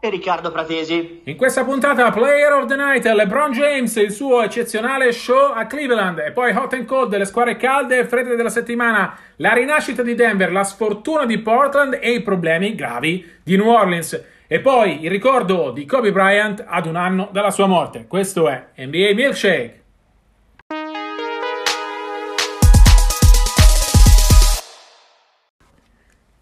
e Riccardo Pratesi. In questa puntata Player of the Night LeBron James, il suo eccezionale show a Cleveland e poi Hot and Cold delle squadre calde e fredde della settimana, la rinascita di Denver, la sfortuna di Portland e i problemi gravi di New Orleans. E poi il ricordo di Kobe Bryant ad un anno dalla sua morte. Questo è NBA Milkshake.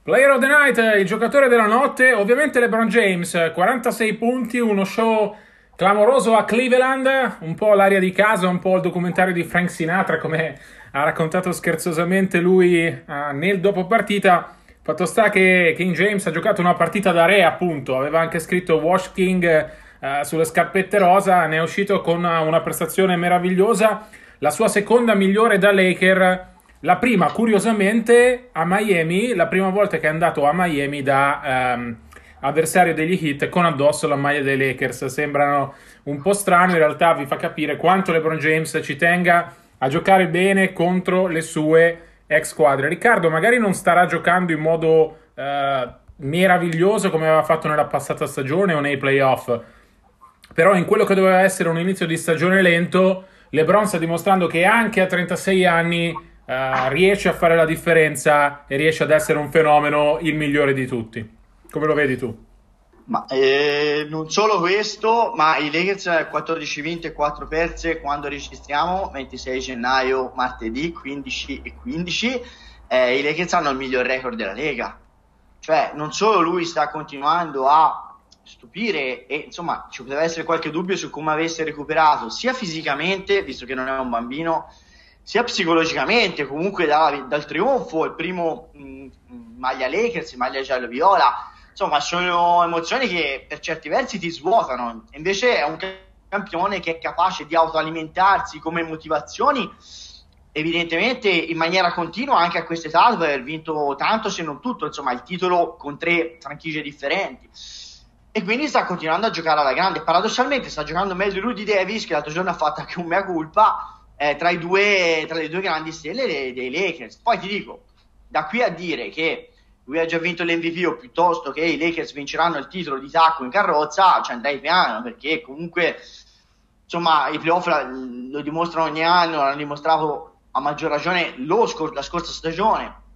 Player of the Night, il giocatore della notte, ovviamente LeBron James, 46 punti, uno show clamoroso a Cleveland, un po' l'aria di casa, un po' il documentario di Frank Sinatra, come ha raccontato scherzosamente lui uh, nel dopo partita. Fatto sta che King James ha giocato una partita da re, appunto, aveva anche scritto Wash King uh, sulle scarpette rosa, ne è uscito con una prestazione meravigliosa, la sua seconda migliore da Laker la prima, curiosamente, a Miami, la prima volta che è andato a Miami da um, avversario degli Heat con addosso la maglia dei Lakers. Sembrano un po' strano, in realtà vi fa capire quanto LeBron James ci tenga a giocare bene contro le sue ex squadre. Riccardo magari non starà giocando in modo uh, meraviglioso come aveva fatto nella passata stagione o nei playoff, però in quello che doveva essere un inizio di stagione lento, LeBron sta dimostrando che anche a 36 anni uh, riesce a fare la differenza e riesce ad essere un fenomeno il migliore di tutti. Come lo vedi tu? Ma eh, non solo questo, ma i Lakers 14 vinte e 4 perse quando registriamo 26 gennaio, martedì 15 e 15. Eh, I Lakers hanno il miglior record della Lega. Cioè, non solo lui sta continuando a stupire e insomma ci poteva essere qualche dubbio su come avesse recuperato sia fisicamente, visto che non è un bambino, sia psicologicamente, comunque da, dal trionfo, il primo mh, mm, mm, maglia Lakers, maglia giallo-viola, insomma sono emozioni che per certi versi ti svuotano, invece è un campione che è capace di autoalimentarsi come motivazioni evidentemente in maniera continua anche a quest'età dove aver vinto tanto se non tutto, insomma il titolo con tre franchigie differenti. E quindi sta continuando a giocare alla grande. Paradossalmente sta giocando meglio di Rudy Davis che l'altro giorno ha fatto anche un mea culpa eh, tra, due, tra, le due grandi stelle dei, dei, Lakers. Poi ti dico, da qui a dire che lui ha già vinto l'MVP o piuttosto che i Lakers vinceranno il titolo di tacco in carrozza, ci andrei piano perché comunque insomma i playoff lo dimostrano ogni anno, l'hanno dimostrato a maggior ragione scor- la scorsa stagione.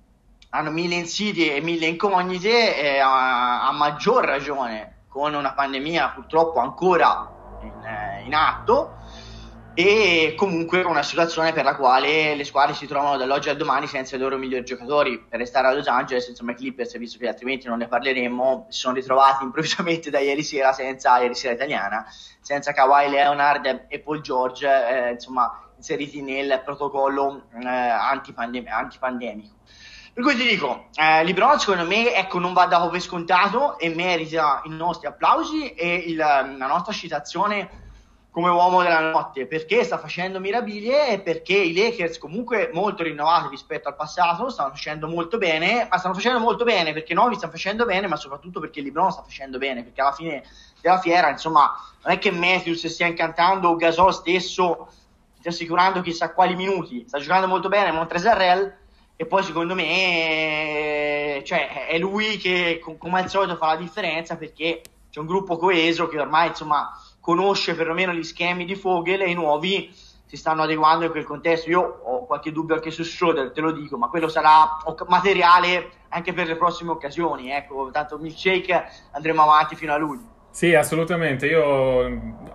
Hanno mille insidie e mille incognite e a, a maggior ragione con una pandemia purtroppo ancora in, eh, in atto e comunque una situazione per la quale le squadre si trovano dall'oggi al domani senza i loro migliori giocatori. Per restare a Los Angeles insomma i Clippers visto che altrimenti non ne parleremo si sono ritrovati improvvisamente da ieri sera senza ieri sera italiana senza Kawhi Leonard e Paul George eh, insomma inseriti nel protocollo eh, antipandem- antipandemico. Per cui ti dico, eh, Libron secondo me ecco, non va dato per scontato e merita i nostri applausi e il, la nostra citazione come uomo della notte perché sta facendo mirabilie e perché i Lakers comunque molto rinnovati rispetto al passato stanno facendo molto bene ma stanno facendo molto bene perché Novi sta facendo bene ma soprattutto perché LeBron sta facendo bene perché alla fine della fiera insomma non è che Matthews stia incantando o Gasol stesso stia assicurando chissà quali minuti. Sta giocando molto bene Montrezarrel e poi secondo me cioè, è lui che come al solito fa la differenza perché c'è un gruppo coeso che ormai insomma conosce perlomeno gli schemi di Fogel e i nuovi si stanno adeguando in quel contesto. Io ho qualche dubbio anche su Schroeder, te lo dico, ma quello sarà materiale anche per le prossime occasioni. Ecco, tanto milkshake andremo avanti fino a luglio. Sì, assolutamente. Io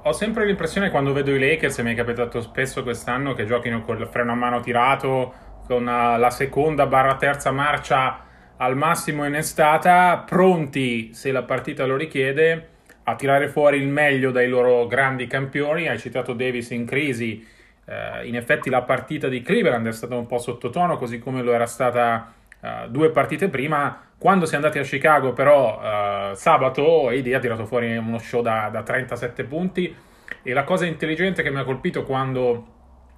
ho sempre l'impressione quando vedo i Lakers, e mi è capitato spesso quest'anno, che giochino col freno a mano tirato, con la seconda barra terza marcia al massimo in estata, pronti, se la partita lo richiede, a tirare fuori il meglio dai loro grandi campioni. Hai citato Davis in crisi, eh, in effetti la partita di Cleveland è stata un po' sottotono, così come lo era stata eh, due partite prima. Quando si è andati a Chicago, però, eh, sabato, AD ha tirato fuori uno show da, da 37 punti. E la cosa intelligente che mi ha colpito quando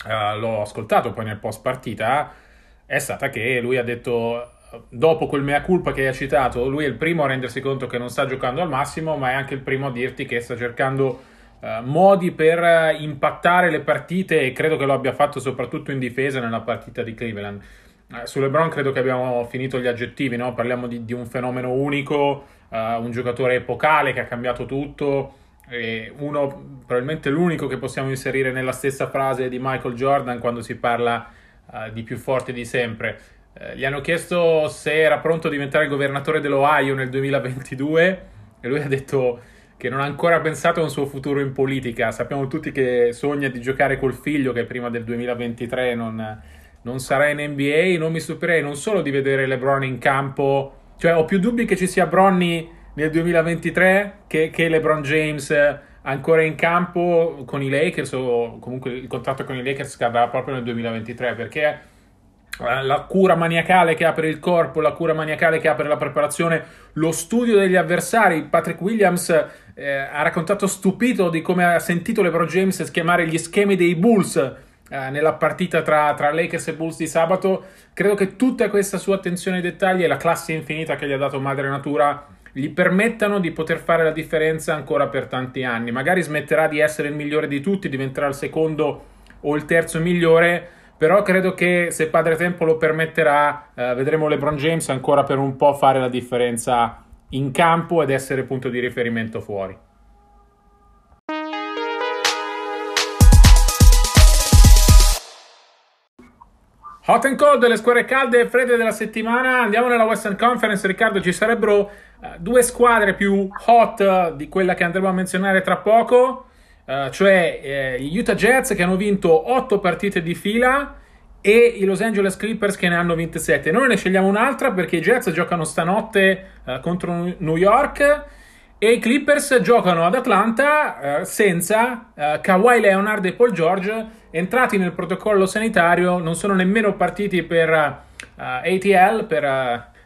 eh, l'ho ascoltato poi nel post partita è stata che lui ha detto dopo quel mea culpa che hai citato, lui è il primo a rendersi conto che non sta giocando al massimo, ma è anche il primo a dirti che sta cercando uh, modi per impattare le partite e credo che lo abbia fatto soprattutto in difesa nella partita di Cleveland. Uh, su LeBron credo che abbiamo finito gli aggettivi, no? parliamo di, di, un fenomeno unico, uh, un giocatore epocale che ha cambiato tutto, uno probabilmente l'unico che possiamo inserire nella stessa frase di Michael Jordan quando si parla di più forte di sempre. Eh, gli hanno chiesto se era pronto a diventare governatore dell'Ohio nel 2022 e lui ha detto che non ha ancora pensato a un suo futuro in politica. Sappiamo tutti che sogna di giocare col figlio che prima del 2023 non, non sarà in NBA. Non mi stupirei non solo di vedere LeBron in campo, cioè ho più dubbi che ci sia Bronny nel 2023 che, che LeBron James ancora in campo con i Lakers o comunque il contratto con i Lakers scadrà proprio nel 2023 perché la cura maniacale che ha per il corpo, la cura maniacale che ha per la preparazione, lo studio degli avversari. Patrick Williams eh, ha raccontato stupito di come ha sentito LeBron James schiamare gli schemi dei Bulls eh, nella partita tra, tra, Lakers e Bulls di sabato. Credo che tutta questa sua attenzione ai dettagli e la classe infinita che gli ha dato Madre Natura gli permettano di poter fare la differenza ancora per tanti anni. Magari smetterà di essere il migliore di tutti, diventerà il secondo o il terzo migliore però credo che se Padre Tempo lo permetterà, eh, vedremo LeBron James ancora per un po' fare la differenza in campo ed essere punto di riferimento fuori. Hot and cold, le squadre calde e fredde della settimana. Andiamo nella Western Conference. Riccardo, ci sarebbero uh, due squadre più hot di quella che andremo a menzionare tra poco. Uh, cioè eh, gli Utah Jets che hanno vinto 8 partite di fila e i Los Angeles Clippers che ne hanno vinte 7. Noi ne scegliamo un'altra perché i Jets giocano stanotte uh, contro New York e i Clippers giocano ad Atlanta uh, senza Kawhi Leonard e Paul George entrati nel protocollo sanitario, non sono nemmeno partiti per ATL, per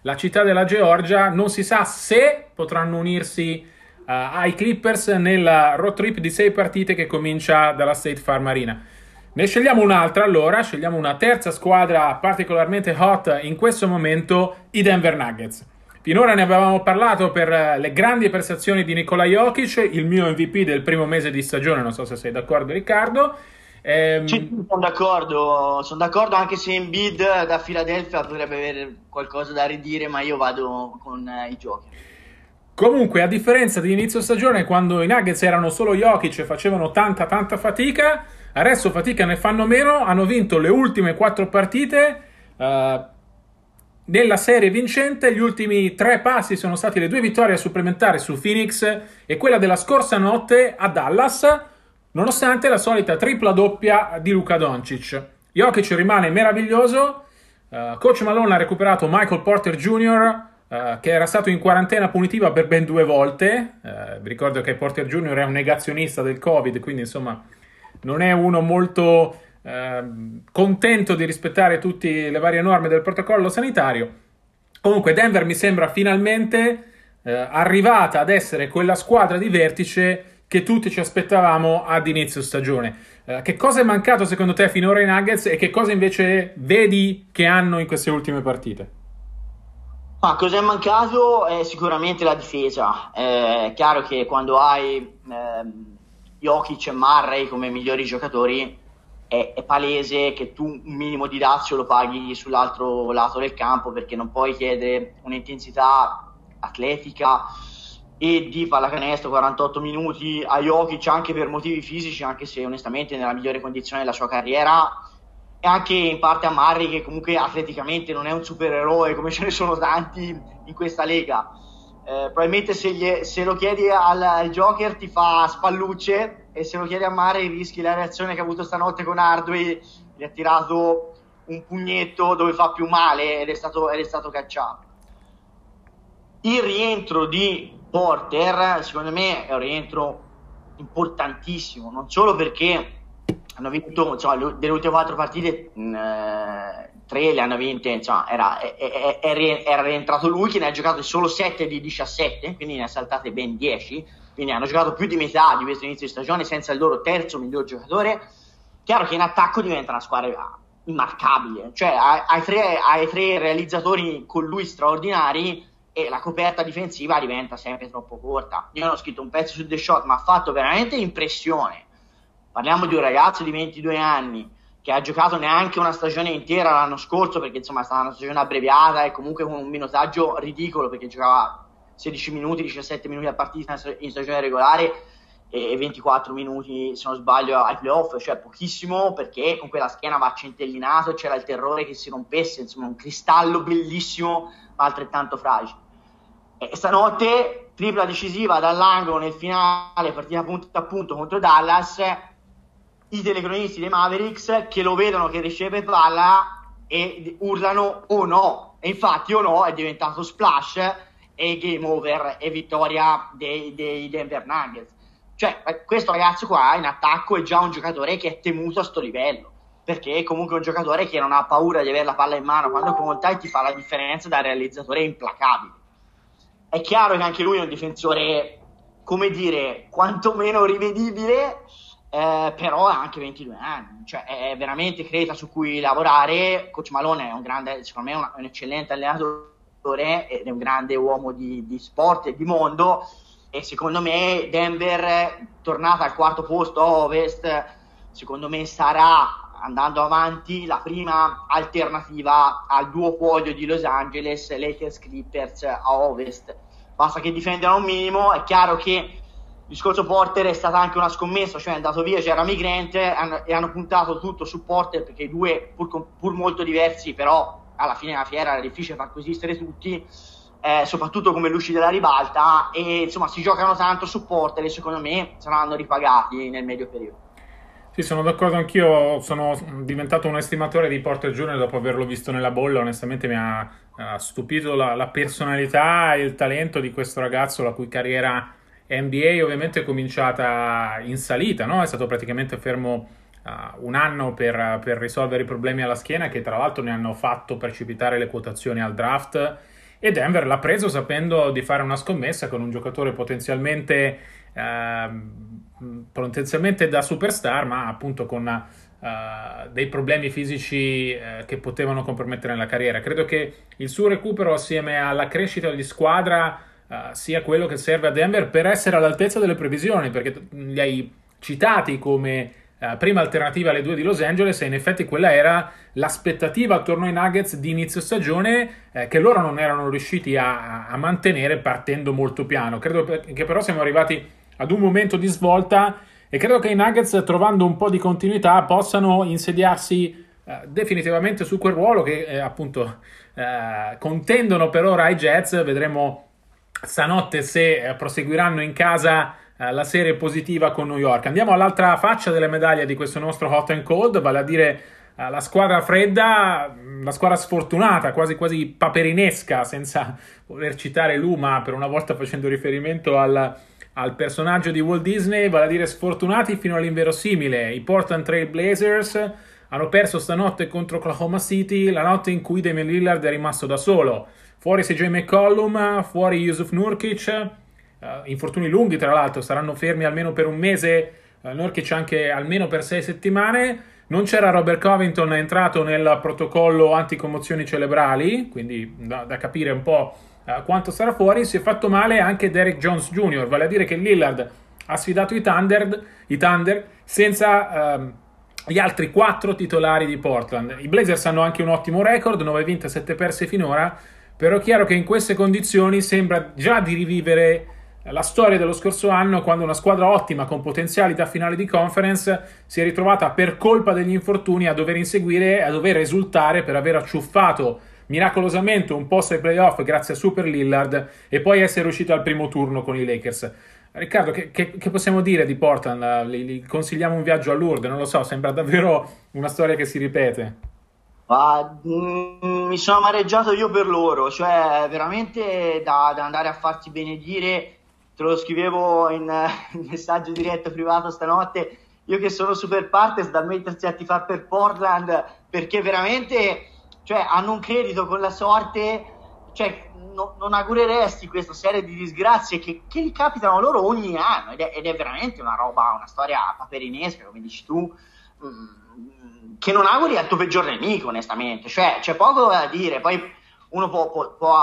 la città della Georgia, non si sa se potranno unirsi ai Clippers nella road trip di sei partite che comincia dalla State Farm Arena. Ne scegliamo un'altra allora, scegliamo una terza squadra particolarmente hot in questo momento, i Denver Nuggets. Finora ne avevamo parlato per eh, le grandi prestazioni di Nikola Jokic, il mio MVP del primo mese di stagione, non so se sei d'accordo Riccardo. Ehm... Sì, sono d'accordo, sono d'accordo anche se in bid da Philadelphia potrebbe avere qualcosa da ridire, ma io vado con eh, i giochi. Comunque, a differenza di inizio stagione, quando i Nuggets erano solo Jokic e facevano tanta tanta fatica, adesso fatica ne fanno meno, hanno vinto le ultime quattro partite. Uh, nella serie vincente, gli ultimi tre passi sono stati le due vittorie supplementari su Phoenix e quella della scorsa notte a Dallas, nonostante la solita tripla doppia di Luca Doncic. Jokic rimane meraviglioso. Uh, Coach Malone ha recuperato Michael Porter Jr., Uh, che era stato in quarantena punitiva per ben due volte. Uh, vi ricordo che Porter Junior è un negazionista del Covid, quindi insomma non è uno molto uh, contento di rispettare tutte le varie norme del protocollo sanitario. Comunque Denver mi sembra finalmente arrivata ad essere quella squadra di vertice che tutti ci aspettavamo ad inizio stagione. che cosa è mancato secondo te finora ai Nuggets e che cosa invece vedi che hanno in queste ultime partite? Ma cosa è mancato? È sicuramente la difesa. È chiaro che quando hai eh, Jokic e Murray come migliori giocatori è, è, palese che tu un minimo di dazio lo paghi sull'altro lato del campo perché non puoi chiedere un'intensità atletica e di pallacanestro 48 minuti a Jokic anche per motivi fisici, anche se onestamente nella migliore condizione della sua carriera e anche in parte a Murray che comunque atleticamente non è un supereroe come ce ne sono tanti in questa lega. Eh, probabilmente se, gli, se, lo chiedi al, al, Joker ti fa spallucce e se lo chiedi a Murray rischi la reazione che ha avuto stanotte con Hardway, gli ha tirato un pugnetto dove fa più male ed è stato, ed è stato cacciato. Il rientro di Porter, secondo me, è un rientro importantissimo, non solo perché hanno vinto insomma, delle ultime quattro partite, mh, eh, tre le hanno vinte, insomma, era, era, era, rientrato lui che ne ha giocate solo 7 di 17, quindi ne ha saltate ben 10, quindi hanno giocato più di metà di questo inizio di stagione senza il loro terzo miglior giocatore. Chiaro che in attacco diventa una squadra immarcabile, cioè hai tre, tre realizzatori con lui straordinari e la coperta difensiva diventa sempre troppo corta. Io non ho scritto un pezzo su The Shot, ma ha fatto veramente impressione. Parliamo di un ragazzo di 22 anni che ha giocato neanche una stagione intera l'anno scorso perché insomma è stata una stagione abbreviata e comunque con un minutaggio ridicolo perché giocava 16 minuti, 17 minuti a partita in stagione regolare e 24 minuti se non sbaglio ai playoff, cioè pochissimo perché con quella schiena va centellinato c'era il terrore che si rompesse, insomma un cristallo bellissimo ma altrettanto fragile. E stanotte tripla decisiva dall'angolo nel finale, partita punto a punto contro Dallas, i telecronisti dei Mavericks che lo vedono che riceve palla e urlano o oh no, e infatti o oh no è diventato splash e game over e vittoria dei, dei Denver Nuggets. Cioè, questo ragazzo qua in attacco è già un giocatore che è temuto a sto livello, perché è comunque un giocatore che non ha paura di avere la palla in mano quando conta e ti fa la differenza da realizzatore implacabile. È chiaro che anche lui è un difensore, come dire, quantomeno rivedibile, eh, però ha anche 22 anni, cioè è veramente creta su cui lavorare. Coach Malone è un grande, secondo me, un, un eccellente allenatore ed è un grande uomo di, di sport e di mondo. E secondo me Denver tornata al quarto posto a ovest secondo me sarà andando avanti la prima alternativa al duopolio di Los Angeles Lakers Clippers a ovest. Basta che difendano un minimo. È chiaro che il discorso Porter è stata anche una scommessa cioè è andato via c'era Grant e hanno puntato tutto su Porter perché i due pur, pur molto diversi però alla fine della fiera era difficile far coesistere tutti, eh, soprattutto come luci della ribalta, e insomma si giocano tanto su porter e secondo me saranno ripagati nel medio periodo. Sì, sono d'accordo anch'io, sono diventato un estimatore di Porter Junior dopo averlo visto nella bolla, onestamente mi ha, ha stupito la, la, personalità e il talento di questo ragazzo, la cui carriera NBA ovviamente è cominciata in salita, no? è stato praticamente fermo uh, un anno per, per, risolvere i problemi alla schiena che tra l'altro ne hanno fatto precipitare le quotazioni al draft e Denver l'ha preso sapendo di fare una scommessa con un giocatore potenzialmente, uh, potenzialmente da superstar ma appunto con Uh, dei problemi fisici uh, che potevano compromettere la carriera. Credo che il suo recupero assieme alla crescita di squadra uh, sia quello che serve a Denver per essere all'altezza delle previsioni, perché li hai citati come eh, prima alternativa alle due di Los Angeles e in effetti quella era l'aspettativa attorno ai Nuggets di inizio stagione eh, che loro non erano riusciti a, a, mantenere partendo molto piano. Credo che però siamo arrivati ad un momento di svolta e credo che i Nuggets trovando un po' di continuità possano insediarsi eh, definitivamente su quel ruolo che eh, appunto eh, contendono per ora ai Jets. Vedremo stanotte se eh, proseguiranno in casa eh, la serie positiva con New York. Andiamo all'altra faccia della medaglia di questo nostro hot and cold, vale a dire uh, la squadra fredda, la squadra sfortunata, quasi quasi paperinesca, senza voler citare Luma, per una volta facendo riferimento al, al personaggio di Walt Disney, vale a dire sfortunati fino all'inverosimile. I Portland Trail Blazers hanno perso stanotte contro Oklahoma City, la notte in cui Damian Lillard è rimasto da solo. Fuori CJ McCollum, fuori Yusuf Nurkic, Uh, infortuni lunghi, tra l'altro, saranno fermi almeno per un mese. Uh, Nurkic anche almeno per sei settimane. Non c'era Robert Covington, entrato nel protocollo anticommozioni cerebrali, quindi da, da capire un po' uh, quanto sarà fuori. Si è fatto male anche Derek Jones Jr., vale a dire che Lillard ha sfidato i Thunder, i Thunder senza uh, gli altri quattro titolari di Portland. I Blazers hanno anche un ottimo record, 9 vinte, 7 perse finora, però è chiaro che in queste condizioni sembra già di rivivere la storia dello scorso anno quando una squadra ottima con potenziali da finale di conference si è ritrovata per colpa degli infortuni a dover inseguire a dover esultare per aver acciuffato miracolosamente un posto ai playoff grazie a Super Lillard e poi essere uscito al primo turno con i Lakers. Riccardo, che, che, che possiamo dire di Portland? Gli consigliamo un viaggio a Lourdes? Non lo so, sembra davvero una storia che si ripete. Ah, mm, mi sono amareggiato io per loro, cioè veramente da, da andare a farti benedire, te lo scrivevo in, in messaggio diretto privato stanotte, io che sono super partes da mettersi a tifare per Portland perché veramente cioè, hanno un credito con la sorte, cioè, no, non augureresti questa serie di disgrazie che, che gli capitano loro ogni anno ed è, ed è, veramente una roba, una storia paperinesca, come dici tu, mh, mm, che non auguri al tuo peggior nemico, onestamente, cioè c'è poco da dire, poi uno può, può, può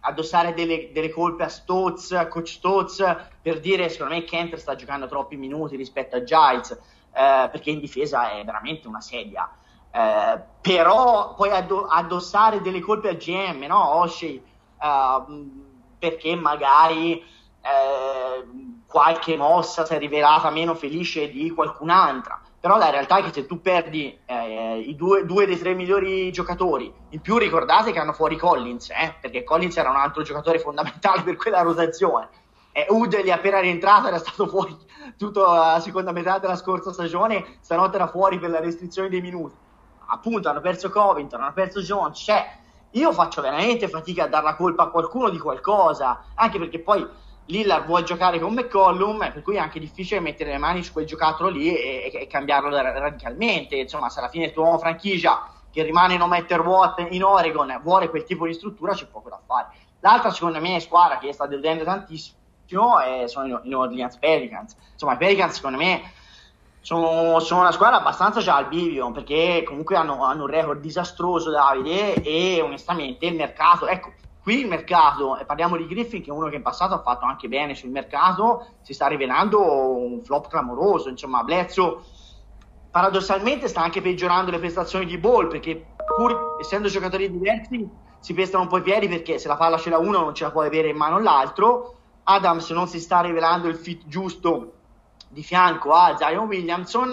addossare delle, delle, colpe a Stotz, a coach Stotz, per dire secondo me Kent sta giocando troppi minuti rispetto a Giles, eh, perché in difesa è veramente una sedia. Eh, però poi addossare delle colpe al GM, no? Oshie, uh, perché magari eh, qualche mossa si è rivelata meno felice di qualcun'altra però la realtà è che se tu perdi eh, i due, due, dei tre migliori giocatori, in più ricordate che hanno fuori Collins, eh, perché Collins era un altro giocatore fondamentale per quella rotazione. Eh, Udel è appena rientrato, era stato fuori tutta la seconda metà della scorsa stagione, stanotte era fuori per la restrizione dei minuti. Appunto, hanno perso Covington, hanno perso Jones, cioè io faccio veramente fatica a dare la colpa a qualcuno di qualcosa, anche perché poi Lillard vuole giocare con McCollum, per cui è anche difficile mettere le mani su quel giocattolo lì e, e, e cambiarlo radicalmente. Insomma, se alla fine il tuo uomo franchigia che rimane no matter what in Oregon vuole quel tipo di struttura, c'è poco da fare. L'altra, secondo me, squadra che sta deludendo tantissimo è, sono i New Orleans Pelicans. Insomma, i Pelicans, secondo me, sono, sono, una squadra abbastanza già al bivio perché comunque hanno, hanno, un record disastroso Davide e onestamente il mercato ecco Qui il mercato, e parliamo di Griffin che è uno che in passato ha fatto anche bene sul mercato, si sta rivelando un flop clamoroso, insomma Blezzo paradossalmente sta anche peggiorando le prestazioni di Ball perché pur essendo giocatori diversi si pestano un po' i piedi perché se la palla ce l'ha uno non ce la può avere in mano l'altro Adams non si sta rivelando il fit giusto di fianco a Zion Williamson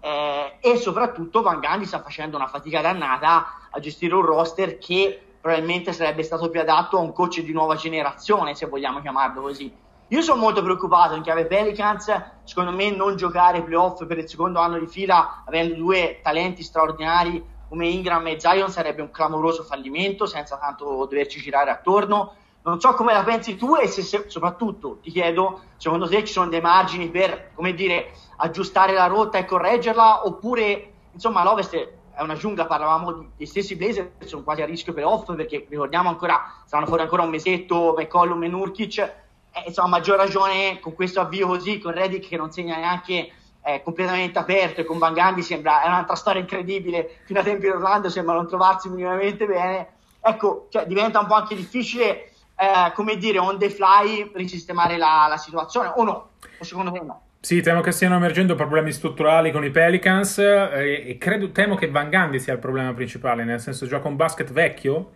eh, e soprattutto Van Gandhi sta facendo una fatica dannata a gestire un roster che probabilmente sarebbe stato più adatto a un coach di nuova generazione, se vogliamo chiamarlo così. Io sono molto preoccupato in chiave Pelicans, secondo me non giocare playoff per il secondo anno di fila avendo due talenti straordinari come Ingram e Zion sarebbe un clamoroso fallimento senza tanto doverci girare attorno. Non so come la pensi tu e se, se soprattutto ti chiedo, secondo te ci sono dei margini per, come dire, aggiustare la rotta e correggerla oppure, insomma, l'Ovest è una giungla, parlavamo degli stessi Blazer, sono quasi a rischio playoff perché ricordiamo ancora, saranno fuori ancora un mesetto McCollum e Nurkic, eh, insomma a maggior ragione con questo avvio così, con Redick che non segna neanche eh, completamente aperto e con Van Gandhi sembra, è un'altra storia incredibile, fino a tempi in Orlando sembra non trovarsi minimamente bene, ecco, cioè, diventa un po' anche difficile, eh, come dire, on the fly risistemare la, la situazione, o no? O secondo te no? Sì, temo che stiano emergendo problemi strutturali con i Pelicans eh, e credo, temo che Van Gandhi sia il problema principale, nel senso gioca un basket vecchio.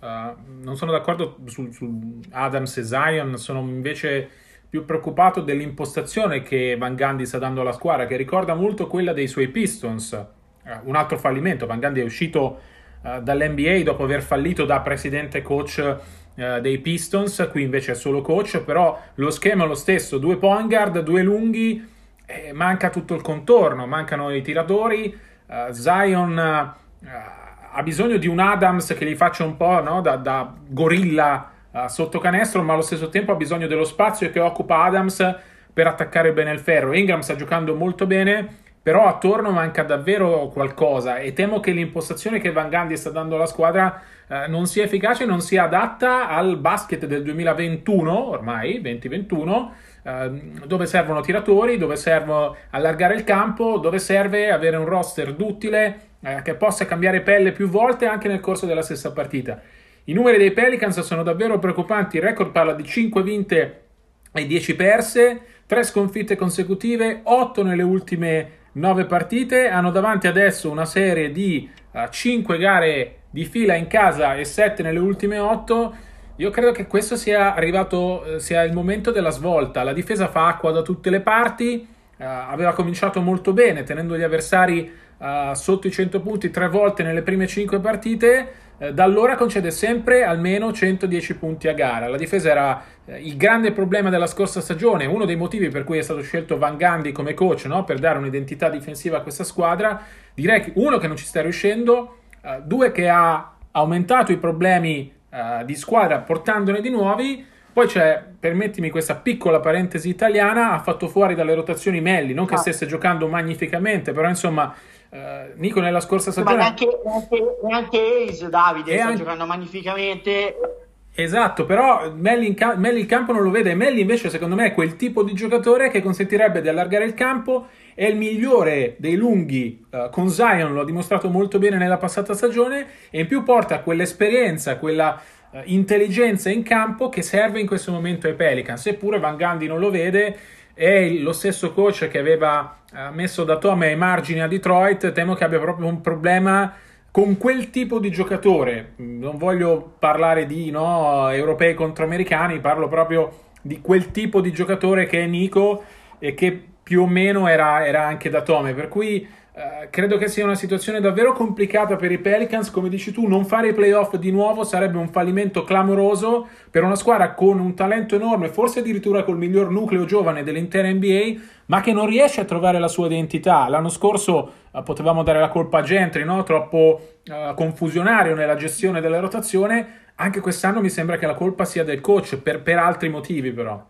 Uh, non sono d'accordo su, su, Adams e Zion, sono invece più preoccupato dell'impostazione che Van Gandhi sta dando alla squadra, che ricorda molto quella dei suoi Pistons. Uh, un altro fallimento, Van Gandhi è uscito uh, dall'NBA dopo aver fallito da presidente coach eh, dei Pistons, qui invece è solo coach, però lo schema è lo stesso, due point guard, due lunghi, eh, manca tutto il contorno, mancano i tiratori, uh, Zion uh, ha bisogno di un Adams che gli faccia un po' no, da, da, gorilla uh, sotto canestro, ma allo stesso tempo ha bisogno dello spazio che occupa Adams per attaccare bene il ferro. Ingram sta giocando molto bene, però attorno manca davvero qualcosa e temo che l'impostazione che Van Gandhi sta dando alla squadra eh, non sia efficace, non sia adatta al basket del 2021, ormai 2021, eh, dove servono tiratori, dove serve allargare il campo, dove serve avere un roster duttile eh, che possa cambiare pelle più volte anche nel corso della stessa partita. I numeri dei Pelicans sono davvero preoccupanti, il record parla di 5 vinte e 10 perse, 3 sconfitte consecutive, 8 nelle ultime 9 partite, hanno davanti adesso una serie di uh, eh, 5 gare di fila in casa e 7 nelle ultime 8. Io credo che questo sia arrivato, eh, sia il momento della svolta. La difesa fa acqua da tutte le parti, uh, aveva cominciato molto bene tenendo gli avversari uh, sotto i 100 punti tre volte nelle prime 5 partite. Da allora concede sempre almeno 110 punti a gara. La difesa era il grande problema della scorsa stagione, uno dei motivi per cui è stato scelto Van Gandhi come coach no? per dare un'identità difensiva a questa squadra. Direi che uno che non ci sta riuscendo Uh, due che ha aumentato i problemi uh, di squadra portandone di nuovi. Poi c'è, permettimi questa piccola parentesi italiana, ha fatto fuori dalle rotazioni Melli, non che ah. stesse giocando magnificamente, però insomma uh, Nico nella scorsa stagione... Ma neanche, neanche, neanche Ace, Davide, sta anche... giocando magnificamente. Esatto, però Melli, ca- Melli, il campo non lo vede. Melli invece secondo me è quel tipo di giocatore che consentirebbe di allargare il campo. È il migliore dei lunghi uh, con Zion, lo ha dimostrato molto bene nella passata stagione e in più porta quell'esperienza, quella uh, intelligenza in campo che serve in questo momento ai Pelicans. Eppure Van Gandhi non lo vede, è lo stesso coach che aveva uh, messo da Tome ai margini a Detroit. Temo che abbia proprio un problema con quel tipo di giocatore, non voglio parlare di no, europei contro americani, parlo proprio di quel tipo di giocatore che è Nico e che più o meno era, era anche da Tome, per cui eh, credo che sia una situazione davvero complicata per i Pelicans. Come dici tu, non fare i playoff di nuovo sarebbe un fallimento clamoroso per una squadra con un talento enorme, forse addirittura col miglior nucleo giovane dell'intera NBA, ma che non riesce a trovare la sua identità. L'anno scorso uh, potevamo dare la colpa a Gentry, no? troppo uh, confusionario nella gestione della rotazione. Anche quest'anno mi sembra che la colpa sia del coach, per, per altri motivi però.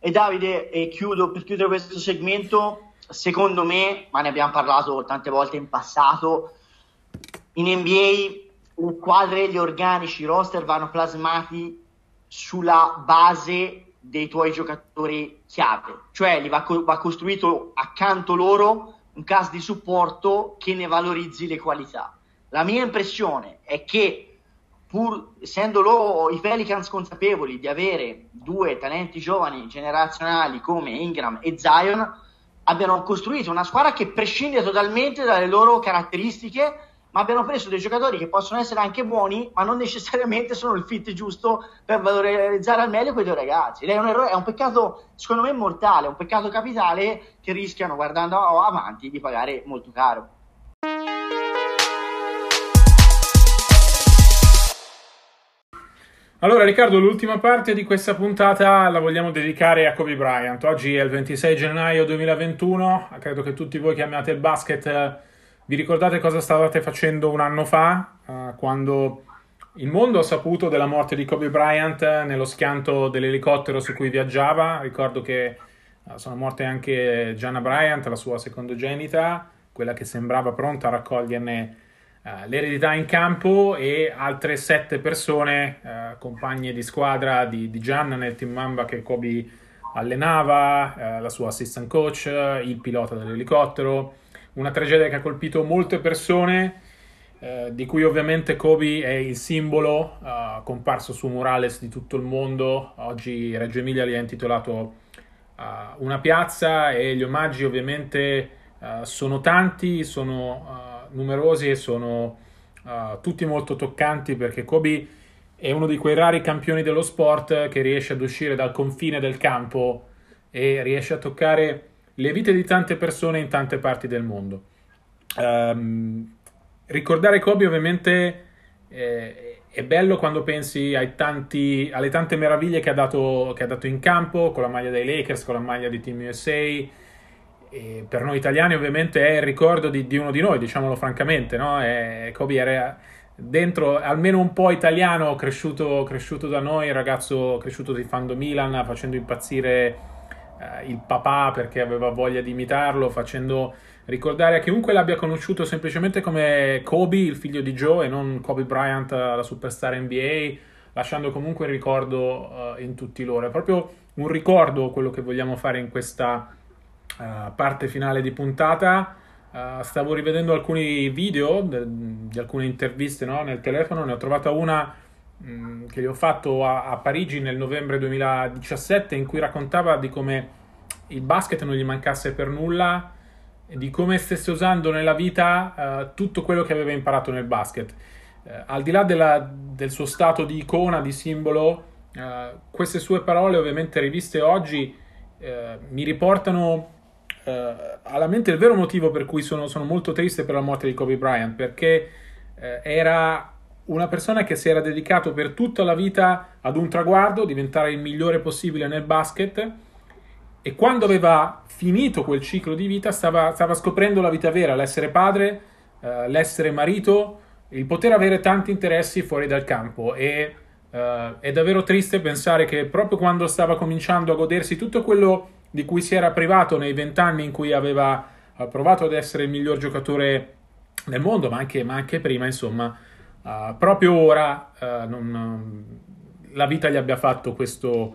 E Davide, e chiudo per chiudere questo segmento secondo me, ma ne abbiamo parlato tante volte in passato, in NBA le squadre, gli organici, i roster vanno plasmati sulla base dei tuoi giocatori chiave, cioè va, va costruito accanto loro un cast di supporto che ne valorizzi le qualità. La mia impressione è che pur essendo loro i Pelicans consapevoli di avere due talenti giovani generazionali come Ingram e Zion, abbiano costruito una squadra che prescinde totalmente dalle loro caratteristiche, ma abbiano preso dei giocatori che possono essere anche buoni, ma non necessariamente sono il fit giusto per valorizzare al meglio quei due ragazzi. È un, errore, è un peccato, secondo me, mortale, un peccato capitale che rischiano, guardando avanti, di pagare molto caro. Allora Riccardo, l'ultima parte di questa puntata la vogliamo dedicare a Kobe Bryant. Oggi è il 26 gennaio 2021, credo che tutti voi che amate il basket eh, vi ricordate cosa stavate facendo un anno fa, uh, quando il mondo ha saputo della morte di Kobe Bryant nello schianto dell'elicottero su cui viaggiava. Ricordo che sono morte anche Gianna Bryant, la sua secondogenita, quella che sembrava pronta a raccoglierne l'eredità in campo e altre sette persone, uh, compagne di squadra di, di Gianna nel team Mamba che Kobe allenava, uh, la sua assistant coach, il pilota dell'elicottero. Una tragedia che ha colpito molte persone, di cui ovviamente Kobe è il simbolo, comparso su murales di tutto il mondo. Oggi Reggio Emilia gli ha intitolato una piazza e gli omaggi ovviamente sono tanti, sono numerosi e sono uh, tutti molto toccanti perché Kobe è uno di quei rari campioni dello sport che riesce ad uscire dal confine del campo e riesce a toccare le vite di tante persone in tante parti del mondo. Um, ricordare Kobe ovviamente eh, è bello quando pensi tanti, alle tante meraviglie che ha, dato, che ha dato in campo con la maglia dei Lakers, con la maglia di Team USA, e per noi italiani ovviamente è il ricordo di, di uno di noi, diciamolo francamente, no? È, Kobe era dentro almeno un po' italiano, cresciuto, cresciuto da noi, ragazzo cresciuto tifando Milan, facendo impazzire eh, il papà perché aveva voglia di imitarlo, facendo ricordare a chiunque l'abbia conosciuto semplicemente come Kobe, il figlio di Joe, e non Kobe Bryant, la superstar NBA, lasciando comunque il ricordo uh, in tutti loro. È proprio un ricordo quello che vogliamo fare in questa uh, parte finale di puntata. Uh, stavo rivedendo alcuni video de- di alcune interviste no? nel telefono, ne ho trovata una mh, mm, che gli ho fatto a-, a Parigi nel novembre 2017 in cui raccontava di come il basket non gli mancasse per nulla e di come stesse usando nella vita uh, tutto quello che aveva imparato nel basket. Uh, al di là della, del suo stato di icona, di simbolo, queste sue parole, ovviamente riviste oggi, mi riportano eh, alla mente il vero motivo per cui sono, sono, molto triste per la morte di Kobe Bryant, perché eh, era una persona che si era dedicato per tutta la vita ad un traguardo, diventare il migliore possibile nel basket, e quando aveva finito quel ciclo di vita stava, stava scoprendo la vita vera, l'essere padre, eh, l'essere marito, il poter avere tanti interessi fuori dal campo. E uh, è davvero triste pensare che proprio quando stava cominciando a godersi tutto quello di cui si era privato nei vent'anni in cui aveva uh, provato ad essere il miglior giocatore del mondo, ma anche, ma anche prima, insomma, uh, proprio ora non, la vita gli abbia fatto questo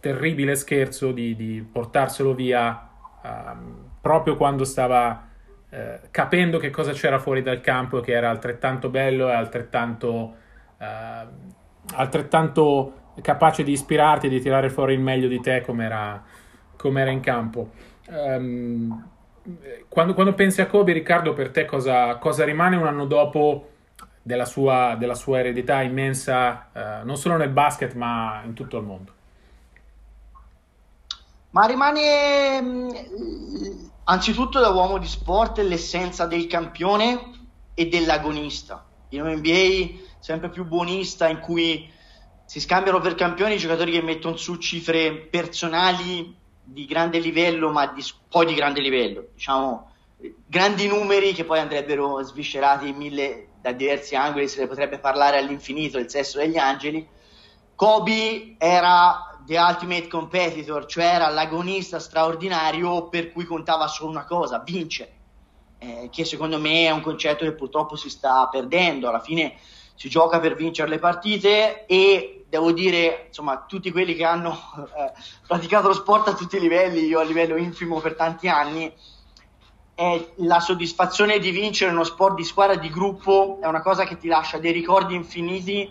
terribile scherzo di, di portarselo via ehm, proprio quando stava eh, capendo che cosa c'era fuori dal campo, che era altrettanto bello e altrettanto, eh, altrettanto capace di ispirarti di tirare fuori il meglio di te come era, come era in campo. Um, quando, quando, pensi a Kobe, Riccardo, per te cosa, cosa rimane un anno dopo della sua, della sua eredità immensa, uh, non solo nel basket, ma in tutto il mondo? Ma rimane mm, Anzitutto da uomo di sport l'essenza del campione e dell'agonista. In un NBA sempre più buonista in cui si scambiano per campioni i giocatori che mettono su cifre personali di grande livello, ma di, poi di grande livello, diciamo grandi numeri che poi andrebbero sviscerati mille, da diversi angoli, se ne potrebbe parlare all'infinito, il sesso degli angeli. Kobe era The Ultimate Competitor, cioè era l'agonista straordinario per cui contava solo una cosa, vincere, eh, che secondo me è un concetto che purtroppo si sta perdendo, alla fine si gioca per vincere le partite e devo dire, insomma, tutti quelli che hanno eh, praticato lo sport a tutti i livelli, io a livello infimo per tanti anni, è la soddisfazione di vincere uno sport di squadra, di gruppo, è una cosa che ti lascia dei ricordi infiniti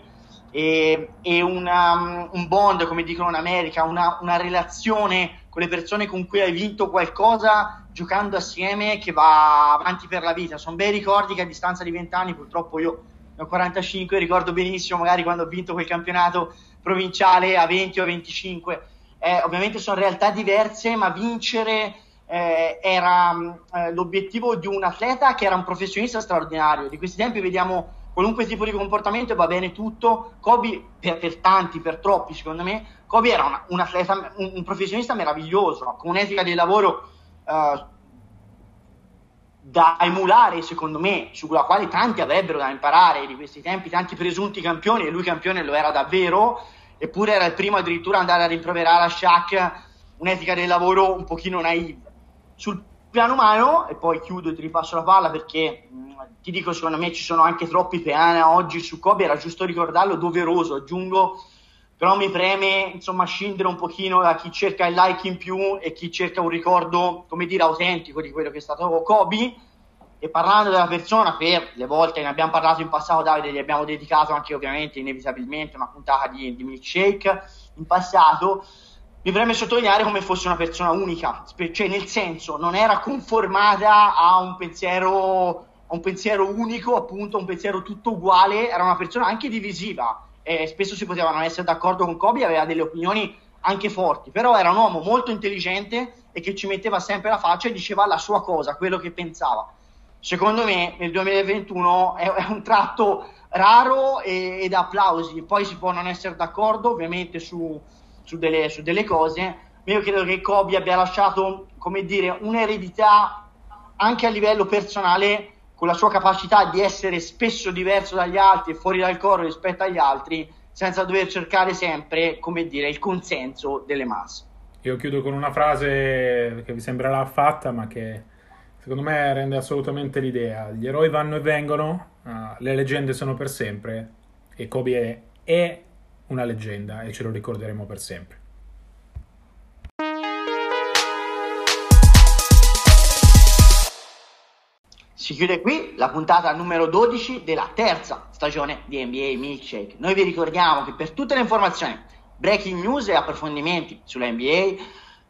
e, e una, um, un bond, come dicono in America, una, una, relazione con le persone con cui hai vinto qualcosa giocando assieme che va avanti per la vita. Sono bei ricordi che a distanza di 20 anni, purtroppo io ne ho 45, ricordo benissimo magari quando ho vinto quel campionato provinciale a 20 o 25. Eh, ovviamente sono realtà diverse, ma vincere eh, era eh, l'obiettivo di un atleta che era un professionista straordinario. Di questi tempi vediamo qualunque tipo di comportamento va bene tutto. Kobe, per, per tanti, per troppi, secondo me, Kobe era una, un atleta, un, un, professionista meraviglioso, con un'etica del lavoro uh, da emulare, secondo me, sulla quale tanti avrebbero da imparare di questi tempi, tanti presunti campioni, e lui campione lo era davvero, eppure era il primo addirittura ad andare a rimproverare a Shaq un'etica del lavoro un pochino naive. Sul piano umano, e poi chiudo e ti ripasso la palla perché mh, ti dico, secondo me ci sono anche troppi peana oggi su Kobe, era giusto ricordarlo, doveroso, aggiungo, però mi preme insomma scindere un pochino da chi cerca il like in più e chi cerca un ricordo, come dire, autentico di quello che è stato Kobe. E parlando della persona, per le volte ne abbiamo parlato in passato, Davide, gli abbiamo dedicato anche ovviamente inevitabilmente una puntata di, di milkshake. In passato mi preme sottolineare come fosse una persona unica, cioè nel senso non era conformata a un pensiero, a un pensiero unico, appunto, un pensiero tutto uguale, era una persona anche divisiva, e spesso si potevano essere d'accordo con Kobe, aveva delle opinioni anche forti, però era un uomo molto intelligente e che ci metteva sempre la faccia e diceva la sua cosa, quello che pensava. Secondo me nel 2021 è, è un tratto raro e, ed applausi, poi si può non essere d'accordo ovviamente su su delle, su delle cose, ma io credo che Kobe abbia lasciato, come dire, un'eredità anche a livello personale con la sua capacità di essere spesso diverso dagli altri e fuori dal coro rispetto agli altri, senza dover cercare sempre, come dire, il consenso delle masse. Io chiudo con una frase che vi sembrerà fatta, ma che secondo me rende assolutamente l'idea. Gli eroi vanno e vengono, uh, le leggende sono per sempre e Kobe è, è una leggenda e ce lo ricorderemo per sempre. Si chiude qui la puntata numero 12 della terza stagione di NBA Milkshake. Noi vi ricordiamo che per tutte le informazioni, breaking news e approfondimenti sulla NBA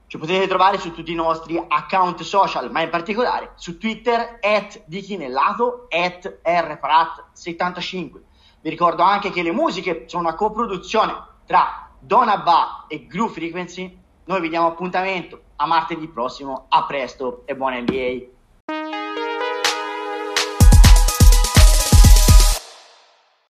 ci potete trovare su tutti i nostri account social, ma in particolare su Twitter at dichinellato at rprat75 vi ricordo anche che le musiche sono una coproduzione tra Donabà e Groove Frequency. Noi vi diamo appuntamento a martedì prossimo. A presto e buona NBA.